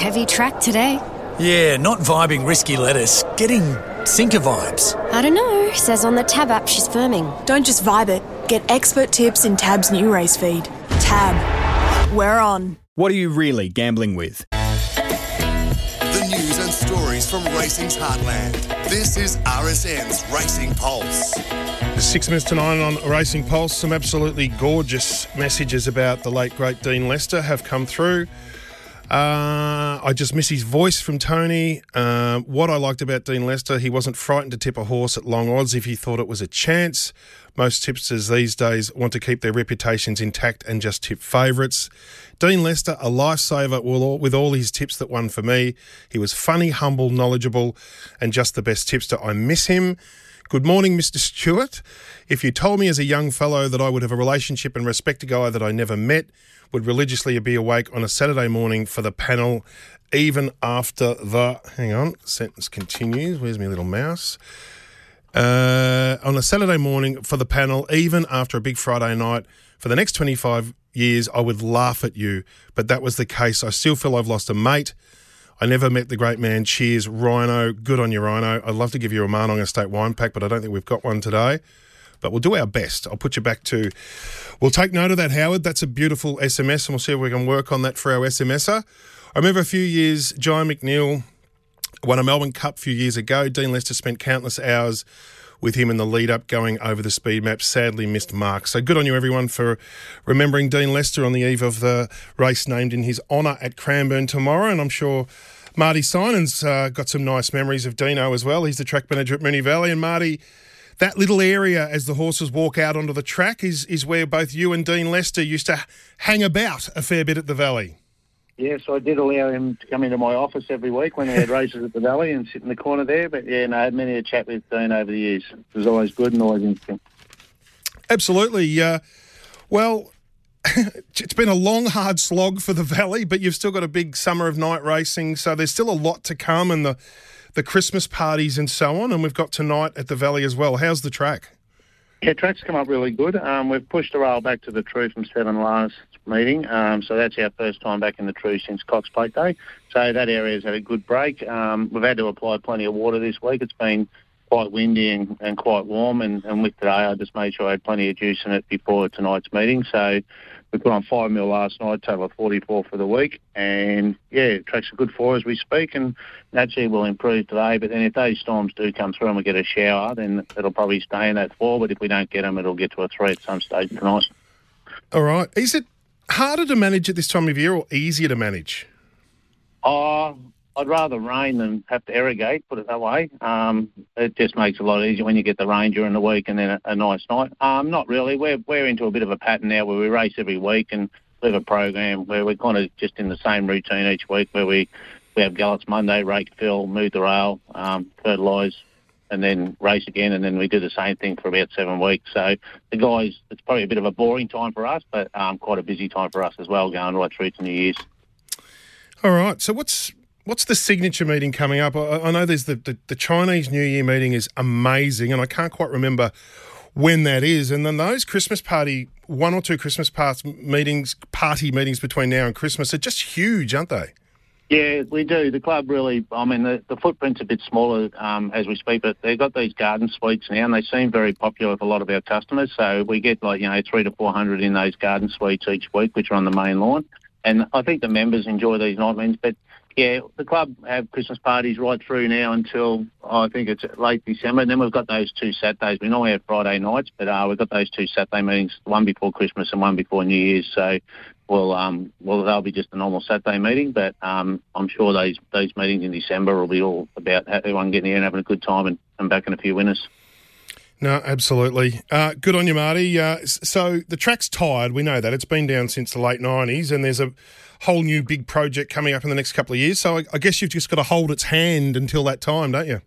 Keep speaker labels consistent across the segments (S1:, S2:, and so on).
S1: Heavy track today.
S2: Yeah, not vibing risky lettuce. Getting sinker vibes.
S1: I don't know. Says on the Tab app she's firming.
S3: Don't just vibe it. Get expert tips in Tab's new race feed. Tab. We're on.
S4: What are you really gambling with?
S5: The news and stories from racing's heartland. This is RSN's Racing Pulse.
S6: Six minutes to nine on Racing Pulse. Some absolutely gorgeous messages about the late great Dean Lester have come through. Uh, I just miss his voice from Tony. Uh, what I liked about Dean Lester, he wasn't frightened to tip a horse at long odds if he thought it was a chance. Most tipsters these days want to keep their reputations intact and just tip favourites. Dean Lester, a lifesaver with all his tips that won for me. He was funny, humble, knowledgeable, and just the best tipster. I miss him. Good morning, Mr. Stewart. If you told me as a young fellow that I would have a relationship and respect a guy that I never met, would religiously be awake on a Saturday morning for the panel, even after the. Hang on, sentence continues. Where's my little mouse? Uh, on a Saturday morning for the panel, even after a big Friday night, for the next 25 years, I would laugh at you. But that was the case. I still feel I've lost a mate. I never met the great man. Cheers, Rhino. Good on you, Rhino. I'd love to give you a Marnong Estate wine pack, but I don't think we've got one today. But we'll do our best. I'll put you back to. We'll take note of that, Howard. That's a beautiful SMS, and we'll see if we can work on that for our SMSer. I remember a few years, John McNeil won a Melbourne Cup a few years ago. Dean Lester spent countless hours with him in the lead up going over the speed map. Sadly missed mark. So good on you, everyone, for remembering Dean Lester on the eve of the race named in his honour at Cranbourne tomorrow. And I'm sure Marty Synan's uh, got some nice memories of Dino as well. He's the track manager at Moonee Valley. And Marty, that little area as the horses walk out onto the track is, is where both you and Dean Lester used to hang about a fair bit at the Valley.
S7: Yes, I did allow him to come into my office every week when we had races at the Valley and sit in the corner there. But yeah, no, I had many a chat with Dean over the years. It was always good and always interesting.
S6: Absolutely. Uh, well, it's been a long, hard slog for the Valley, but you've still got a big summer of night racing, so there's still a lot to come, and the the Christmas parties and so on. And we've got tonight at the Valley as well. How's the track?
S7: Yeah, track's come up really good. Um, we've pushed the rail back to the True from seven last meeting, um, so that's our first time back in the True since Cox Plate Day. So that area's had a good break. Um, we've had to apply plenty of water this week. It's been quite windy and, and quite warm, and, and with today I just made sure I had plenty of juice in it before tonight's meeting. So we put on five mil last night, total of 44 for the week. And yeah, tracks are good for as we speak, and naturally will improve today. But then if those storms do come through and we get a shower, then it'll probably stay in that four. But if we don't get them, it'll get to a three at some stage tonight.
S6: All right. Is it harder to manage at this time of year or easier to manage?
S7: Oh, I'd rather rain than have to irrigate, put it that way. Um, it just makes it a lot easier when you get the rain during the week and then a, a nice night. Um, not really. We're, we're into a bit of a pattern now where we race every week and we have a program where we're kind of just in the same routine each week where we, we have gallets Monday, rake fill, move the rail, um, fertilise, and then race again, and then we do the same thing for about seven weeks. So the guys, it's probably a bit of a boring time for us, but um, quite a busy time for us as well, going right through to New Year's.
S6: All right. So what's What's the signature meeting coming up? I, I know there's the, the, the, Chinese New Year meeting is amazing, and I can't quite remember when that is. And then those Christmas party, one or two Christmas party meetings, party meetings between now and Christmas are just huge, aren't they?
S7: Yeah, we do. The club really, I mean, the, the footprint's a bit smaller um, as we speak, but they've got these garden suites now, and they seem very popular with a lot of our customers. So we get like, you know, three to 400 in those garden suites each week, which are on the main line. And I think the members enjoy these night meetings, but yeah, the club have Christmas parties right through now until I think it's late December. And then we've got those two Saturdays. We normally have Friday nights, but uh, we've got those two Saturday meetings, one before Christmas and one before New Year's. So well, um, well, they'll be just a normal Saturday meeting, but um, I'm sure those those meetings in December will be all about everyone getting in and having a good time and, and backing a few winners.
S6: No, absolutely. Uh, good on you, Marty. Uh, so the track's tired. We know that it's been down since the late '90s, and there's a whole new big project coming up in the next couple of years. So I, I guess you've just got to hold its hand until that time, don't you?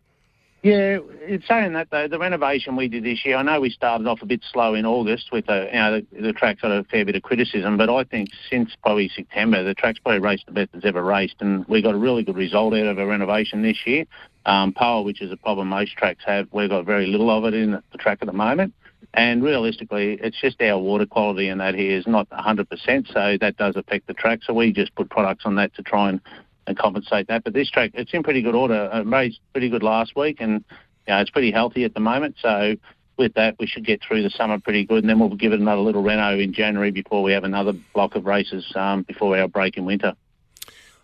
S7: Yeah, it's saying that though, the renovation we did this year, I know we started off a bit slow in August with a, you know, the, the track got a fair bit of criticism, but I think since probably September, the track's probably raced the best it's ever raced, and we got a really good result out of a renovation this year. Um, poa, which is a problem most tracks have, we've got very little of it in the track at the moment. And realistically, it's just our water quality and that here is not 100%, so that does affect the track. So we just put products on that to try and compensate that. But this track, it's in pretty good order. It raced pretty good last week, and you know, it's pretty healthy at the moment. So with that, we should get through the summer pretty good, and then we'll give it another little reno in January before we have another block of races um, before our break in winter.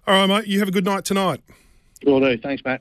S6: All right, mate. You have a good night tonight.
S7: Will do. Thanks, Matt.